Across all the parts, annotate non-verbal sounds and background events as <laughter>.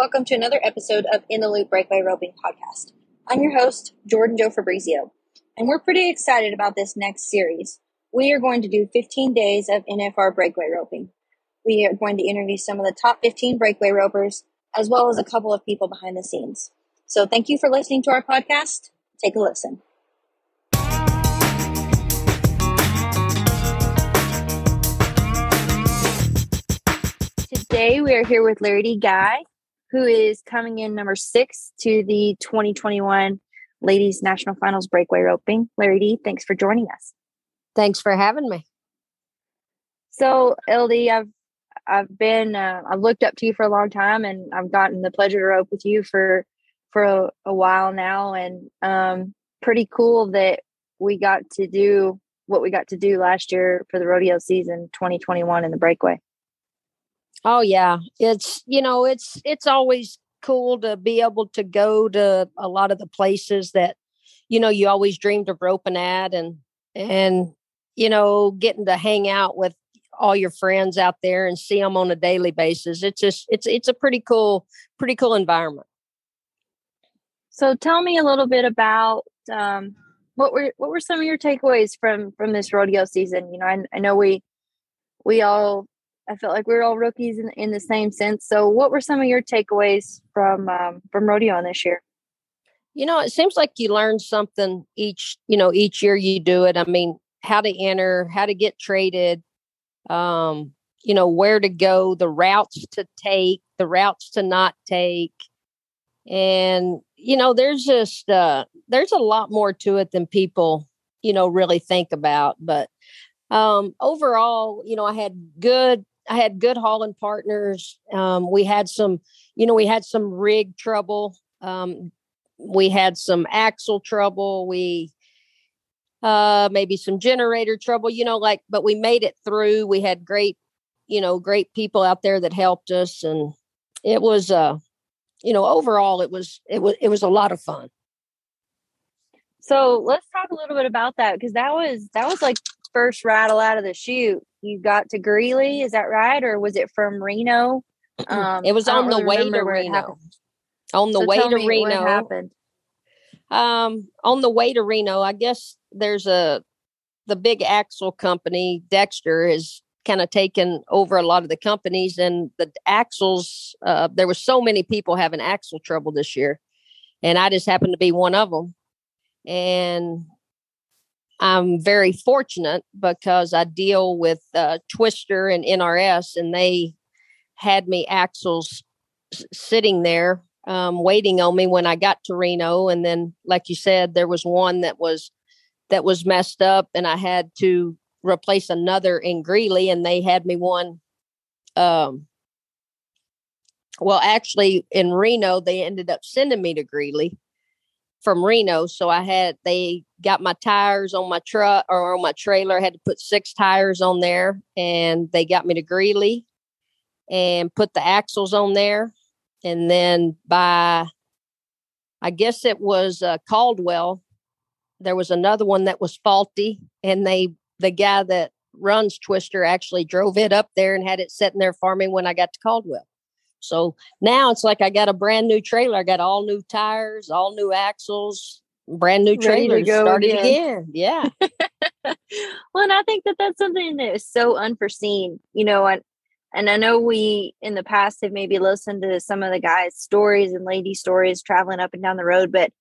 welcome to another episode of In the Loop Breakaway Roping Podcast. I'm your host, Jordan Joe Fabrizio, and we're pretty excited about this next series. We are going to do 15 days of NFR breakaway roping. We are going to interview some of the top 15 breakaway ropers, as well as a couple of people behind the scenes. So thank you for listening to our podcast. Take a listen. Today we are here with Lari. Guy, who is coming in number six to the 2021 Ladies National Finals Breakaway Roping. Lari Dee, thanks for joining us. Thanks for having me. So, LD, I've I've been uh, I've looked up to you for a long time, and I've gotten the pleasure to rope with you for for a, a while now, and um, pretty cool that we got to do what we got to do last year for the rodeo season 2021 in the breakaway. Oh yeah, it's you know it's it's always cool to be able to go to a lot of the places that you know you always dreamed of roping at and and you know getting to hang out with all your friends out there and see them on a daily basis. It's just it's it's a pretty cool pretty cool environment. So tell me a little bit about um, what were what were some of your takeaways from from this rodeo season? You know i, I know we we all I felt like we were all rookies in, in the same sense. So, what were some of your takeaways from um, from rodeo this year? You know, it seems like you learn something each you know each year you do it. I mean, how to enter, how to get traded, um, you know, where to go, the routes to take, the routes to not take, and you know, there's just uh, there's a lot more to it than people you know really think about, but um overall you know i had good I had good hauling partners. Um, we had some, you know, we had some rig trouble. Um, we had some axle trouble. We uh maybe some generator trouble, you know, like but we made it through. We had great, you know, great people out there that helped us and it was uh you know, overall it was it was it was a lot of fun. So let's talk a little bit about that because that was that was like first rattle out of the chute you got to Greeley, is that right? Or was it from Reno? Um, it was on the way to Reno. On the so way to Reno. happened. Um, on the way to Reno, I guess there's a the big axle company, Dexter, is kind of taken over a lot of the companies and the axles uh, there were so many people having axle trouble this year and i just happened to be one of them and I'm very fortunate because I deal with uh, Twister and NRS, and they had me axles s- sitting there um, waiting on me when I got to Reno. And then, like you said, there was one that was that was messed up, and I had to replace another in Greeley, and they had me one. Um, well, actually, in Reno, they ended up sending me to Greeley from Reno. So I had they got my tires on my truck or on my trailer. I had to put six tires on there, and they got me to Greeley and put the axles on there. And then by, I guess it was uh, Caldwell. There was another one that was faulty, and they the guy that runs Twister actually drove it up there and had it sitting there farming when I got to Caldwell. So now it's like I got a brand new trailer. I got all new tires, all new axles, brand new trailer started again. again. Yeah. <laughs> well, and I think that that's something that is so unforeseen, you know, and and I know we in the past have maybe listened to some of the guys' stories and lady stories traveling up and down the road, but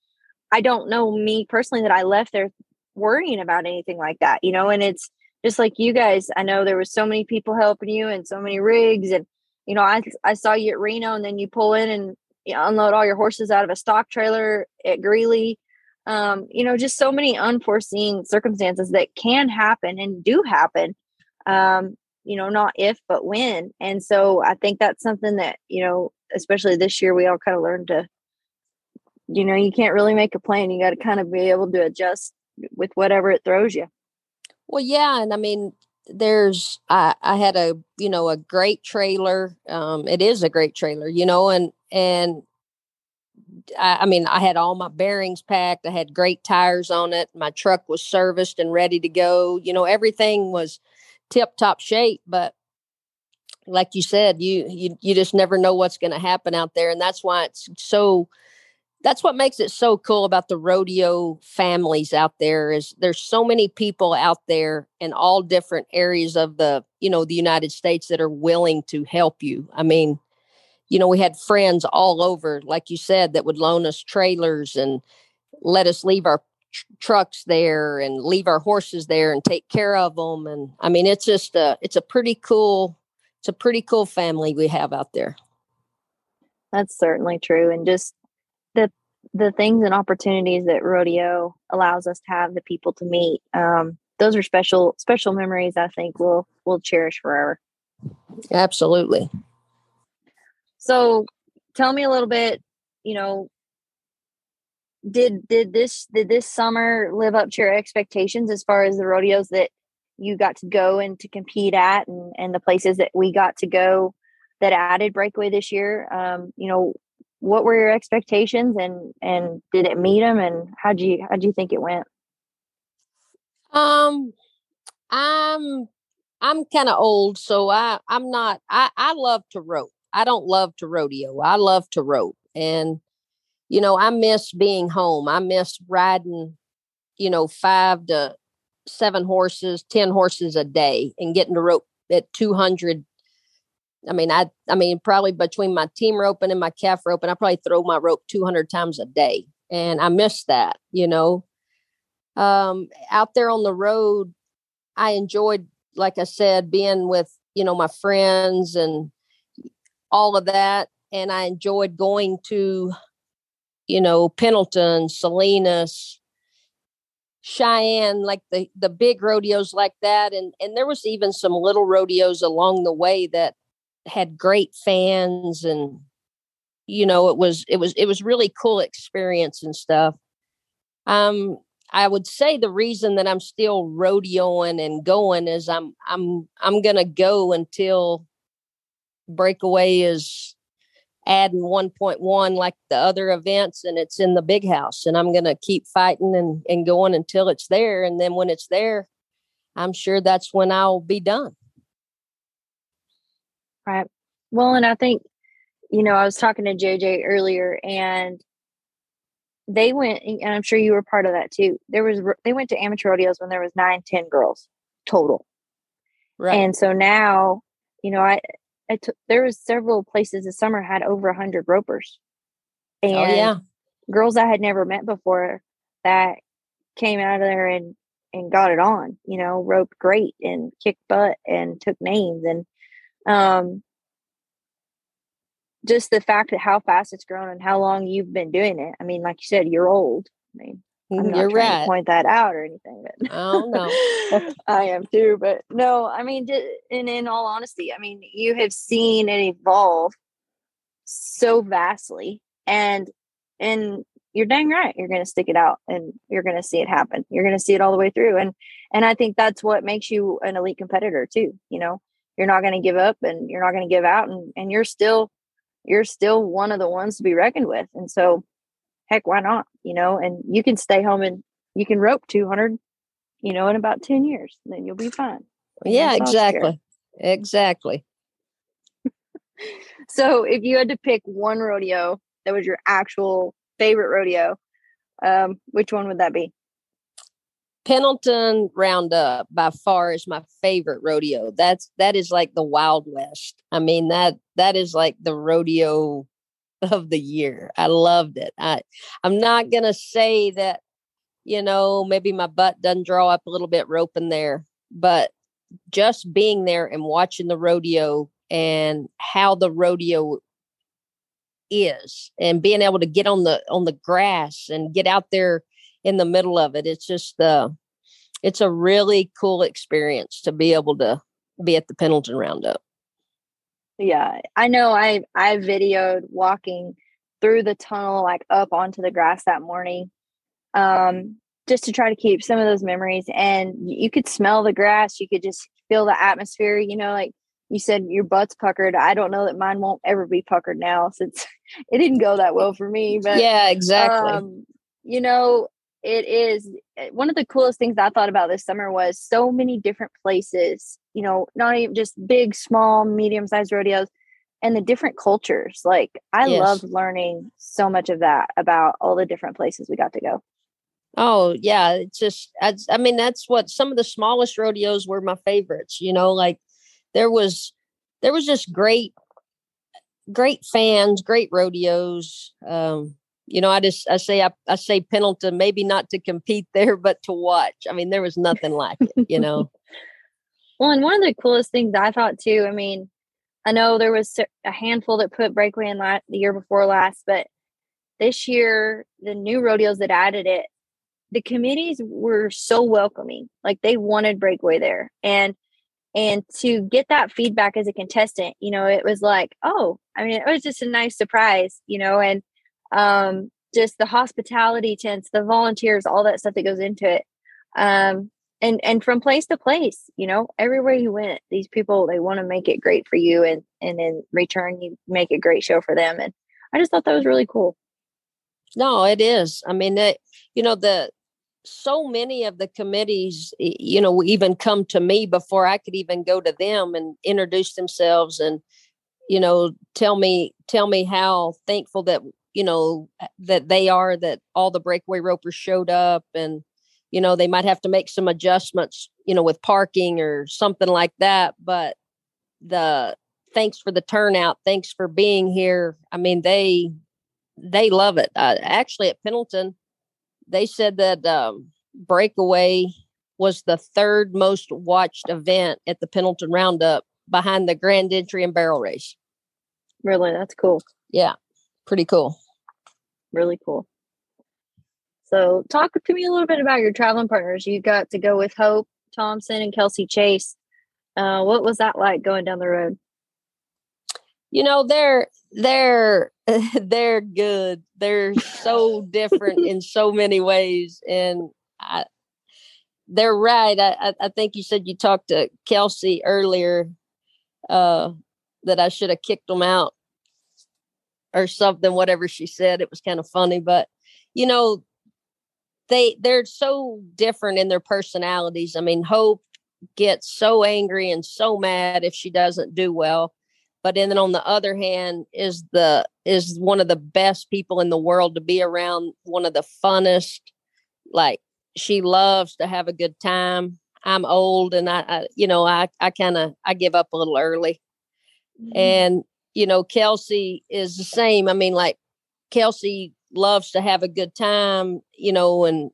I don't know me personally that I left there worrying about anything like that, you know, and it's just like you guys, I know there was so many people helping you and so many rigs and you know, I I saw you at Reno, and then you pull in and you know, unload all your horses out of a stock trailer at Greeley. Um, you know, just so many unforeseen circumstances that can happen and do happen. Um, you know, not if but when. And so I think that's something that you know, especially this year, we all kind of learned to. You know, you can't really make a plan. You got to kind of be able to adjust with whatever it throws you. Well, yeah, and I mean, there's I, I had a you know a great trailer um it is a great trailer you know and and I, I mean i had all my bearings packed i had great tires on it my truck was serviced and ready to go you know everything was tip top shape but like you said, you you you just never know what's going to happen out there, and that's why it's so. That's what makes it so cool about the rodeo families out there is there's so many people out there in all different areas of the you know the United States that are willing to help you. I mean, you know, we had friends all over, like you said, that would loan us trailers and let us leave our tr- trucks there and leave our horses there and take care of them. And I mean, it's just a, it's a pretty cool, it's a pretty cool family we have out there. That's certainly true. And just the, the things and opportunities that rodeo allows us to have the people to meet. Um, those are special, special memories. I think we'll, we'll cherish forever. Absolutely. So tell me a little bit, you know, did did this did this summer live up to your expectations as far as the rodeos that you got to go and to compete at and, and the places that we got to go that added breakaway this year um, you know what were your expectations and and did it meet them and how do you how do you think it went um i'm i'm kind of old so i i'm not i i love to rope i don't love to rodeo i love to rope and you know, I miss being home. I miss riding, you know, five to seven horses, 10 horses a day and getting to rope at 200. I mean, I, I mean, probably between my team roping and my calf roping, I probably throw my rope 200 times a day. And I miss that, you know, um, out there on the road. I enjoyed, like I said, being with, you know, my friends and all of that. And I enjoyed going to you know, Pendleton, Salinas, Cheyenne, like the the big rodeos like that, and and there was even some little rodeos along the way that had great fans, and you know, it was it was it was really cool experience and stuff. Um, I would say the reason that I'm still rodeoing and going is I'm I'm I'm gonna go until breakaway is adding 1.1 like the other events and it's in the big house and i'm to keep fighting and, and going until it's there and then when it's there i'm sure that's when i'll be done right well and i think you know i was talking to jj earlier and they went and i'm sure you were part of that too there was they went to amateur rodeos when there was nine ten girls total right and so now you know i I there was several places this summer had over a hundred ropers. Oh, and oh, yeah. girls I had never met before that came out of there and and got it on, you know, roped great and kicked butt and took names and um just the fact that how fast it's grown and how long you've been doing it. I mean, like you said, you're old. I mean, I'm not You're trying right. to point that out or anything, but oh no, <laughs> I am too. But no, I mean, and in all honesty, I mean, you have seen it evolve so vastly, and and you're dang right. You're going to stick it out, and you're going to see it happen. You're going to see it all the way through, and and I think that's what makes you an elite competitor too. You know, you're not going to give up, and you're not going to give out, and and you're still you're still one of the ones to be reckoned with, and so heck, why not? You know, and you can stay home and you can rope 200, you know, in about 10 years, then you'll be fine. Yeah, exactly. Exactly. <laughs> so if you had to pick one rodeo that was your actual favorite rodeo, um, which one would that be? Pendleton Roundup by far is my favorite rodeo. That's that is like the Wild West. I mean that that is like the rodeo of the year. I loved it. I I'm not gonna say that, you know, maybe my butt doesn't draw up a little bit roping there, but just being there and watching the rodeo and how the rodeo is and being able to get on the on the grass and get out there in the middle of it it's just uh it's a really cool experience to be able to be at the pendleton roundup yeah, I know. I I videoed walking through the tunnel, like up onto the grass that morning, um, just to try to keep some of those memories. And you could smell the grass. You could just feel the atmosphere. You know, like you said, your butt's puckered. I don't know that mine won't ever be puckered now since <laughs> it didn't go that well for me. But yeah, exactly. Um, you know, it is eh, one of the coolest things I thought about this summer was so many different places, you know, not even just big, small, medium sized rodeos and the different cultures. Like I yes. loved learning so much of that about all the different places we got to go. Oh yeah, it's just I, I mean that's what some of the smallest rodeos were my favorites, you know, like there was there was just great great fans, great rodeos. Um you know, I just I say I, I say Pendleton maybe not to compete <laughs> there, but to watch. I mean, there was nothing like it, you <laughs> know. well, and one of the coolest things I thought too. I mean, I know there was a handful that put breakaway in la- the year before last, but this year the new rodeos that added it, the committees were so welcoming. Like they wanted breakaway there, and and to get that feedback as a contestant, you know, it was like, oh, I mean, it was just a nice surprise, you know, and um, just the hospitality tents, the volunteers, all that stuff that goes into it. Um, and and from place to place, you know, everywhere you went, these people they want to make it great for you, and and in return, you make a great show for them. And I just thought that was really cool. No, it is. I mean, it, you know, the so many of the committees, you know, even come to me before I could even go to them and introduce themselves and, you know, tell me tell me how thankful that you know that they are that all the breakaway ropers showed up and you know they might have to make some adjustments you know with parking or something like that but the thanks for the turnout thanks for being here i mean they they love it. Uh, actually at pendleton they said that um, breakaway was the third most watched event at the pendleton roundup behind the grand entry and barrel race. Really? That's cool. Yeah pretty cool. Really cool. So, talk to me a little bit about your traveling partners. You got to go with Hope Thompson and Kelsie Chace. Uh, what was that like going down the road? You know, they're they're <laughs> they're good. They're so different in so many ways, and I, they're right. I, I think you said you talked to Kelsie earlier uh, that I should have kicked them out or something whatever she said it was kind of funny but you know they they're so different in their personalities. I mean hope gets so angry and so mad if she doesn't do well but then on the other hand is the is one of the best people in the world to be around one of the funnest like she loves to have a good time. I'm old and i, I you know i i kind of i give up a little early. Mm-hmm. and you know, Kelsie is the same. I mean, like Kelsie loves to have a good time, you know, and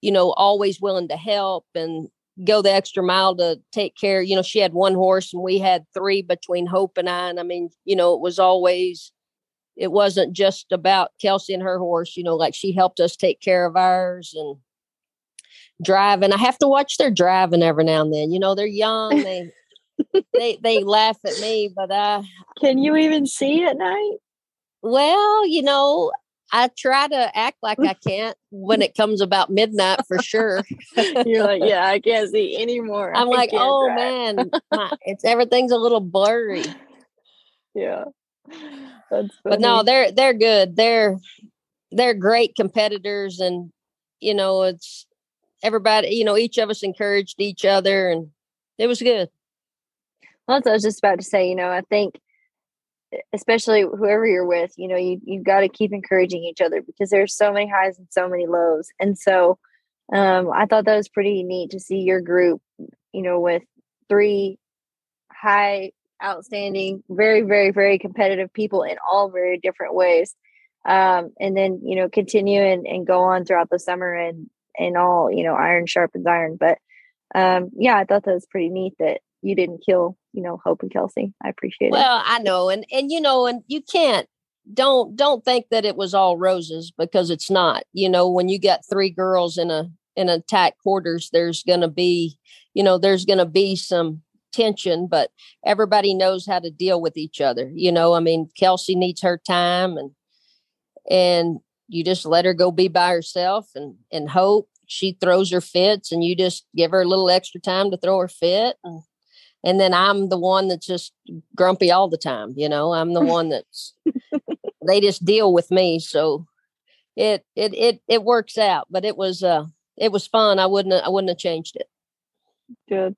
you know, always willing to help and go the extra mile to take care. You know, she had one horse and we had three between Hope and I. And I mean, you know, it was always it wasn't just about Kelsie and her horse, you know, like she helped us take care of ours and driving. I have to watch their driving every now and then. You know, they're young, <laughs> they they they laugh at me, but uh can you even see at night? Well, you know, I try to act like I <laughs> can't when it comes about midnight for sure. <laughs> You're like, yeah, I can't see anymore. I'm I like, oh drive. man, <laughs> my, it's everything's a little blurry. Yeah, but no, they're they're good. They're they're great competitors, and you know, it's everybody. You know, each of us encouraged each other, and it was good. Well, I was just about to say, you know, I think especially whoever you're with, you know, you you've got to keep encouraging each other because there's so many highs and so many lows. And so um, I thought that was pretty neat to see your group, you know, with three high, outstanding, very, very, very competitive people in all very different ways. Um, and then, you know, continue and, and go on throughout the summer and and all, you know, iron sharpens iron. But um, yeah, I thought that was pretty neat that you didn't kill you know hope and kelsie. I appreciate well, it. Well i know and and you know and you can't don't don't think that it was all roses because it's not. You know when you got three girls in a in a tight quarters there's to be you know there's to be some tension but everybody knows how to deal with each other you know? I mean kelsie needs her time and and you just let her go be by herself and and hope she throws her fits and you just give her a little extra time to throw her fit and and then I'm the one that's just grumpy all the time. You know, I'm the one that's they just deal with me. So, it it it it works out. But it was uh it was fun. I wouldn't I wouldn't have changed it. Good.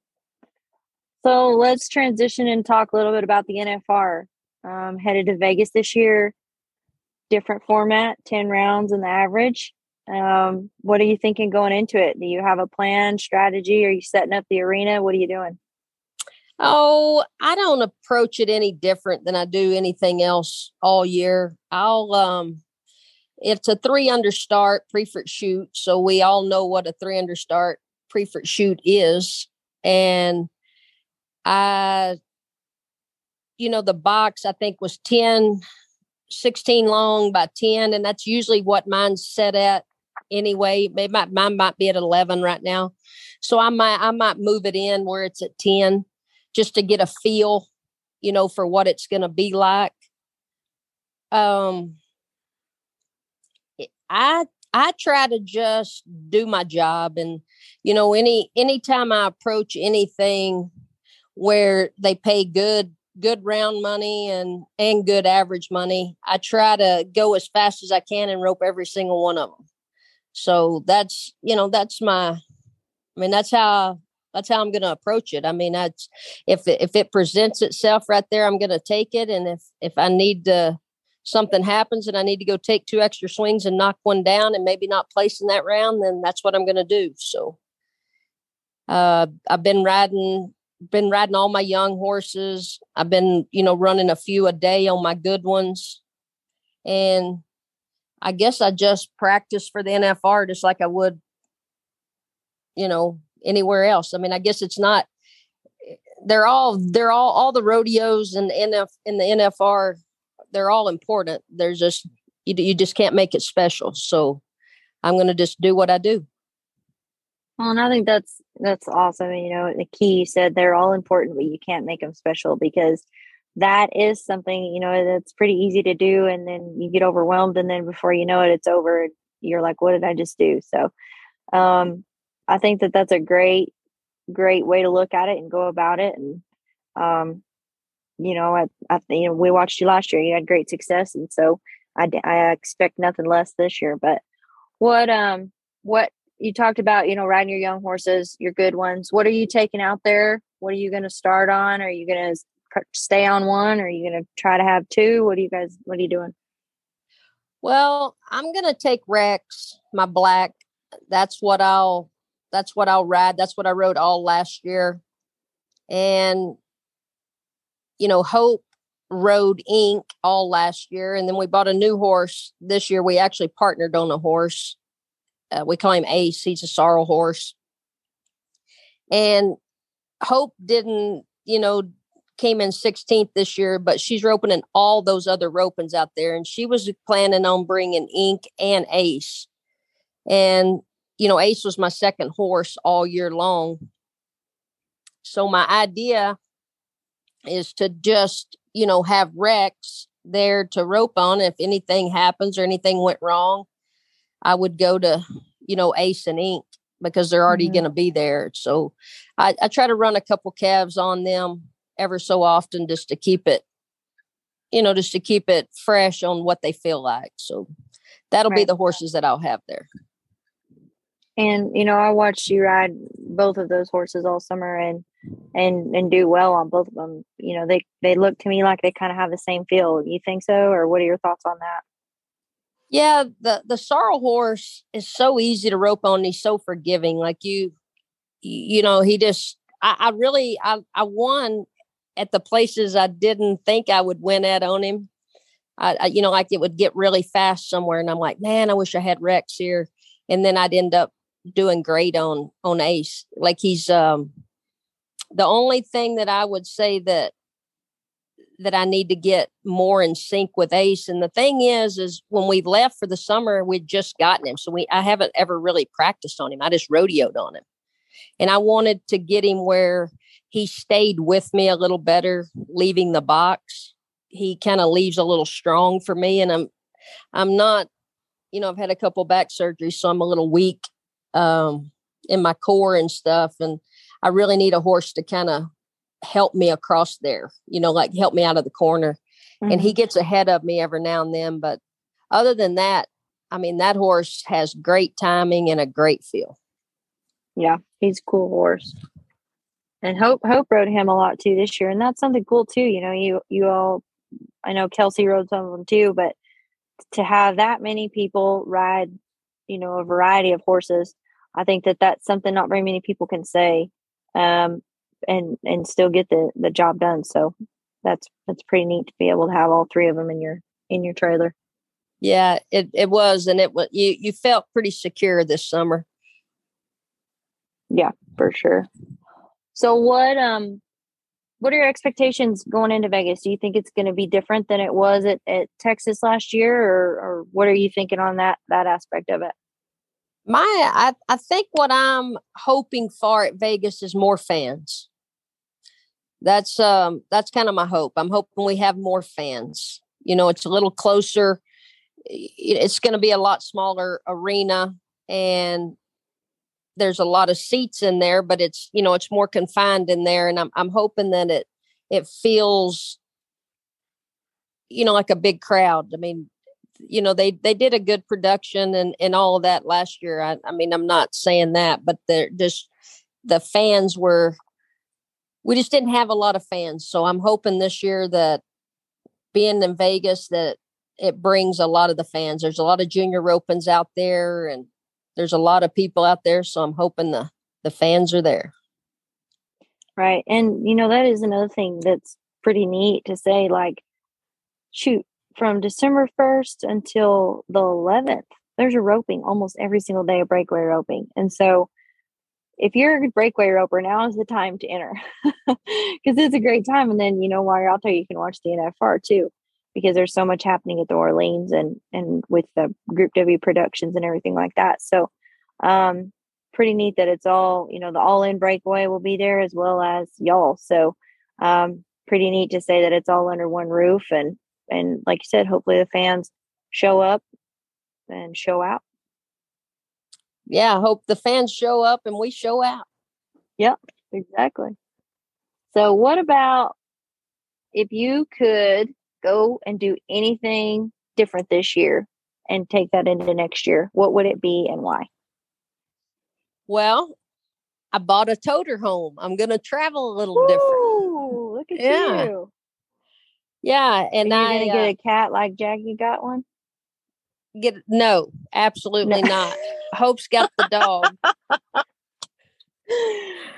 So let's transition and talk a little bit about the NFR. Um, headed to Vegas this year. Different format, ten rounds in the average. Um, what are you thinking going into it? Do you have a plan, strategy? Are you setting up the arena? What are you doing? Oh, I don't approach it any different than I do anything else all year. I'll um it's a three under start Prefert shoot. So we all know what a three under start Prefert shoot is. And I you know, the box I think was 10, 16 long by 10, and that's usually what mine's set at anyway. Maybe mine might be at 11 right now. So I might I might move it in where it's at 10 just to get a feel, you know, for what it's going to be like. Um, I I try to just do my job, and you know, any anytime I approach anything where they pay good good round money and and good average money, I try to go as fast as I can and rope every single one of them. So that's you know that's my, I mean that's how that's how I'm going to approach it. I mean, that's if it, if it presents itself right there, I'm going to take it, and if if I need to something happens and I need to go take two extra swings and knock one down and maybe not place in that round, then that's what I'm going to do. So, uh, I've been riding been riding all my young horses. I've been, you know, running a few a day on my good ones. And I guess I just practice for the NFR just like I would, you know, anywhere else. I mean, I guess it's not. They're all they're all all the rodeos and the NF in the NFR. They're all important. There's just you you just can't make it special. So I'm going to just do what I do. Well, and I think that's that's awesome. You know, the key you said they're all important, but you can't make them special because that is something you know that's pretty easy to do, and then you get overwhelmed, and then before you know it, it's over. You're like, "What did I just do?" So, um, I think that that's a great, great way to look at it and go about it. And, um, you know, I, I you know, we watched you last year. You had great success, and so I, I expect nothing less this year. But what, um, what you talked about, you know, riding your young horses, your good ones. What are you taking out there? What are you going to start on? Are you going to stay on one? Are you going to try to have two? What are you guys? What are you doing? Well, I'm going to take Rex, my black. That's what I'll that's what I'll ride. That's what I rode all last year. And, you know, Hope rode Ink all last year. And then we bought a new horse this year. We actually partnered on a horse. Uh, we call him Ace. He's a sorrel horse. And Hope didn't, you know, came in 16th this year, but she's roping in all those other ropings out there. And she was planning on bringing Ink and Ace. And you know, Ace was my second horse all year long. So my idea is to just, you know, have Rex there to rope on. If anything happens or anything went wrong, I would go to, you know, Ace and Ink because they're already mm-hmm. going to be there. So I, I try to run a couple calves on them ever so often just to keep it, you know, just to keep it fresh on what they feel like. So that'll right. be the horses that I'll have there. And you know, I watched you ride both of those horses all summer and and and do well on both of them. You know, they they look to me like they kind of have the same feel. You think so, or what are your thoughts on that? Yeah, the the sorrel horse is so easy to rope on. He's so forgiving. Like you, you know, he just. I, I really, I I won at the places I didn't think I would win at on him. I, I, you know, like it would get really fast somewhere, and I'm like, man, I wish I had Rex here, and then I'd end up doing great on on Ace. Like he's um the only thing that I would say that that I need to get more in sync with Ace. And the thing is, is when we left for the summer, we'd just gotten him. So we I haven't ever really practiced on him. I just rodeoed on him. And I wanted to get him where he stayed with me a little better, leaving the box. He kind of leaves a little strong for me. And I'm I'm not, you know, I've had a couple back surgeries, so I'm a little weak um, in my core and stuff. And I really need a horse to kind of help me across there, you know, like help me out of the corner. Mm-hmm. And he mm-hmm. gets ahead of me every now and then. But other than that, I mean, that horse has great timing and a great feel. Yeah, he's a cool horse. And Hope Hope rode him a lot too this year, and that's something cool too. You know, you you all, I know Kelsie rode some of them too, but to have that many people ride, you know, a variety of horses, I think that that's something not very many people can say, um, and and still get the the job done. So that's that's pretty neat to be able to have all three of them in your in your trailer. Yeah, it it was, and it was you you felt pretty secure this summer. Yeah, for sure. So what um what are your expectations going into Vegas? Do you think it's going to be different than it was at, at Texas last year, or or what are you thinking on that that aspect of it? My, I, I think what I'm hoping for at Vegas is more fans. That's um that's kind of my hope. I'm hoping we have more fans. You know, it's a little closer. It's going to be a lot smaller arena, and there's a lot of seats in there, but it's you know it's more confined in there, and I'm I'm hoping that it it feels you know like a big crowd. I mean, you know they they did a good production and and all of that last year. I, I mean I'm not saying that, but they're just the fans were we just didn't have a lot of fans. So I'm hoping this year that being in Vegas that it brings a lot of the fans. There's a lot of junior opens out there and there's a lot of people out there. So I'm hoping the the fans are there. Right. And you know, that is another thing that's pretty neat to say, like, shoot, from December 1st until the 11th, there's a roping almost every single day, a breakaway roping. And so if you're a breakaway roper, now is the time to enter <laughs> because it's a great time. And then, you know, while you're out there, you can watch the NFR too because there's so much happening at the Orleans and and with the Group W productions and everything like that. So, um, pretty neat that it's all you know the all in breakaway will be there as well as y'all. So, um, pretty neat to say that it's all under one roof and and like you said, hopefully the fans show up and show out. Yeah, I hope the fans show up and we show out. Yep, exactly. So, what about if you could go and do anything different this year and take that into next year, what would it be and why? Well, I bought a toter home. I'm going to travel a little Ooh, different. Look at yeah. you. Yeah, and Are you gonna uh, get a cat like Jackie got one. Get no, absolutely no. not. Hope's got the dog. <laughs>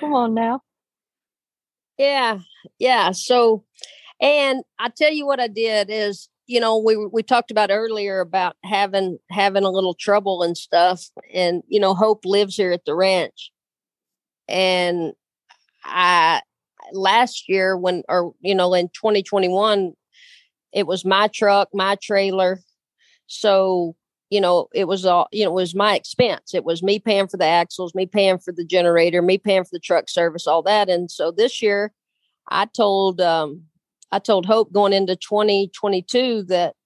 Come on now. Yeah, yeah. So and I tell you what I did is, you know, we we talked about earlier about having having a little trouble and stuff, and you know, Hope lives here at the ranch, and I last year when or you know in 2021 it was my truck my trailer so you know it was all you know it was my expense it was me paying for the axles me paying for the generator me paying for the truck service all that and so this year i told um I told Hope going into 2022 that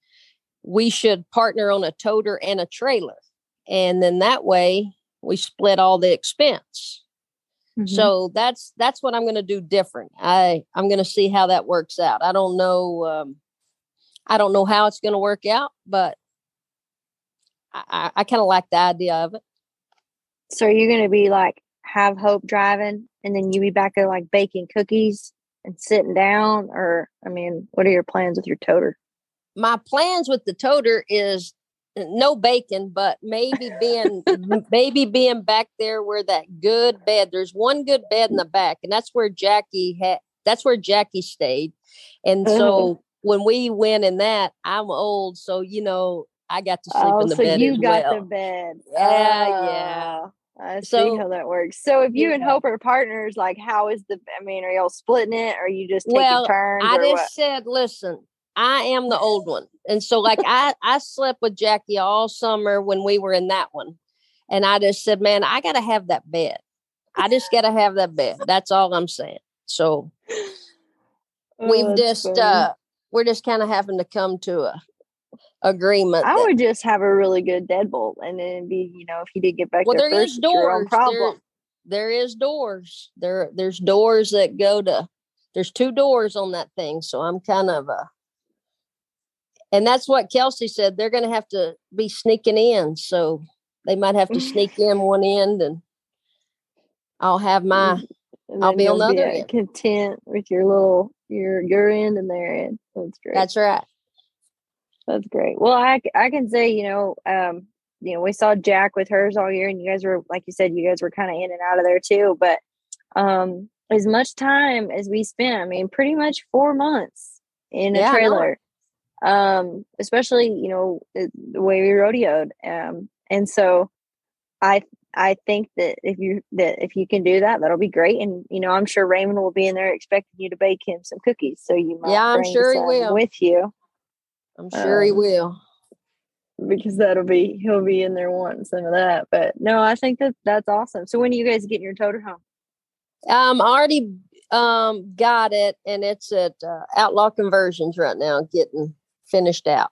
we should partner on a toter and a trailer. And then that way we split all the expense. Mm-hmm. So that's that's what I'm going to do different. I I'm going to see how that works out. I don't know um, I don't know how it's going to work out, but I, I kind of like the idea of it. So are you going to be like have Hope driving, and then you be back there like baking cookies and sitting down or i mean what are your plans with your toter my plans with the toter is no bacon but maybe being maybe being back there where that good bed there's one good bed in the back and that's where jackie had that's where jackie stayed and so mm-hmm. when we went in that i'm old so you know i got to sleep oh, in the so bed you got well. the bed yeah uh, yeah I so, see how that works. So if you yeah. and Hope are partners, like how is the I mean, are y'all splitting it or you just taking well, turns? I just what? said, listen, I am the old one. And so like I I slept with Jackie all summer when we were in that one. And I just said, man, I gotta have that bed. I just <laughs> gotta have that bed. That's all I'm saying. So oh, we've just funny. uh we're just kind of having to come to a agreement. I that, would just have a really good deadbolt and then be, you know, if he did get back well, there, there first, is doors. There, there is doors. There there's doors that go to there's two doors on that thing. So I'm kind of uh And that's what Kelsie said. They're going to have to be sneaking in. So they might have to sneak <laughs> in one end and I'll have my, I'll be on the other end. Content with your little, your, your end and their end. That's great. That's right. That's great. Well, I, I can say, you know, um, you know, we saw Jack with hers all year and you guys were, like you said, you guys were kind of in and out of there too. But, um, as much time as we spent, I mean, pretty much four months in a yeah, trailer, um, especially, you know, the, the way we rodeoed. Um, and so I, I think that if you that if you can do that, that'll be great. And you know, I'm sure Raymond will be in there expecting you to bake him some cookies. So you might yeah, I'm sure he will with you. I'm sure um, he will because that'll be he'll be in there wanting some of that. But no, I think that that's awesome. So when are you guys getting your toter home? Um, I already um got it, and it's at uh, Outlaw Conversions right now, getting finished out.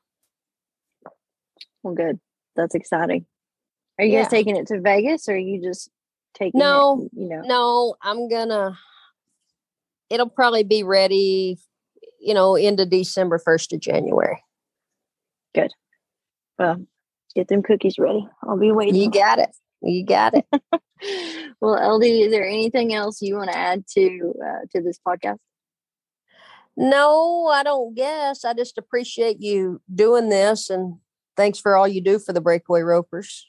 Well, good. That's exciting. Are you yeah. guys taking it to Vegas, or are you just taking? No, it, you know, no. I'm gonna. It'll probably be ready, you know, into December, first of January. Good. Well, get them cookies ready. I'll be waiting. You got it. You got it. <laughs> well, LD, is there anything else you want to add to uh, to this podcast? No, I don't guess. I just appreciate you doing this and thanks for all you do for the breakaway ropers.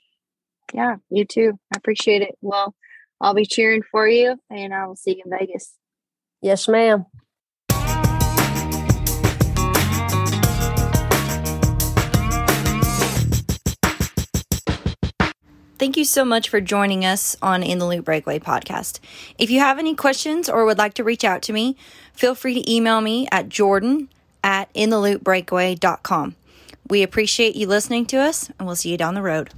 Yeah, you too. I appreciate it. Well, I'll be cheering for you and I will see you in Vegas. Yes, ma'am. Thank you so much for joining us on In the Loop Breakaway podcast. If you have any questions or would like to reach out to me, feel free to email me at jordan at intheloopbreakaway.com. We appreciate you listening to us and we'll see you down the road.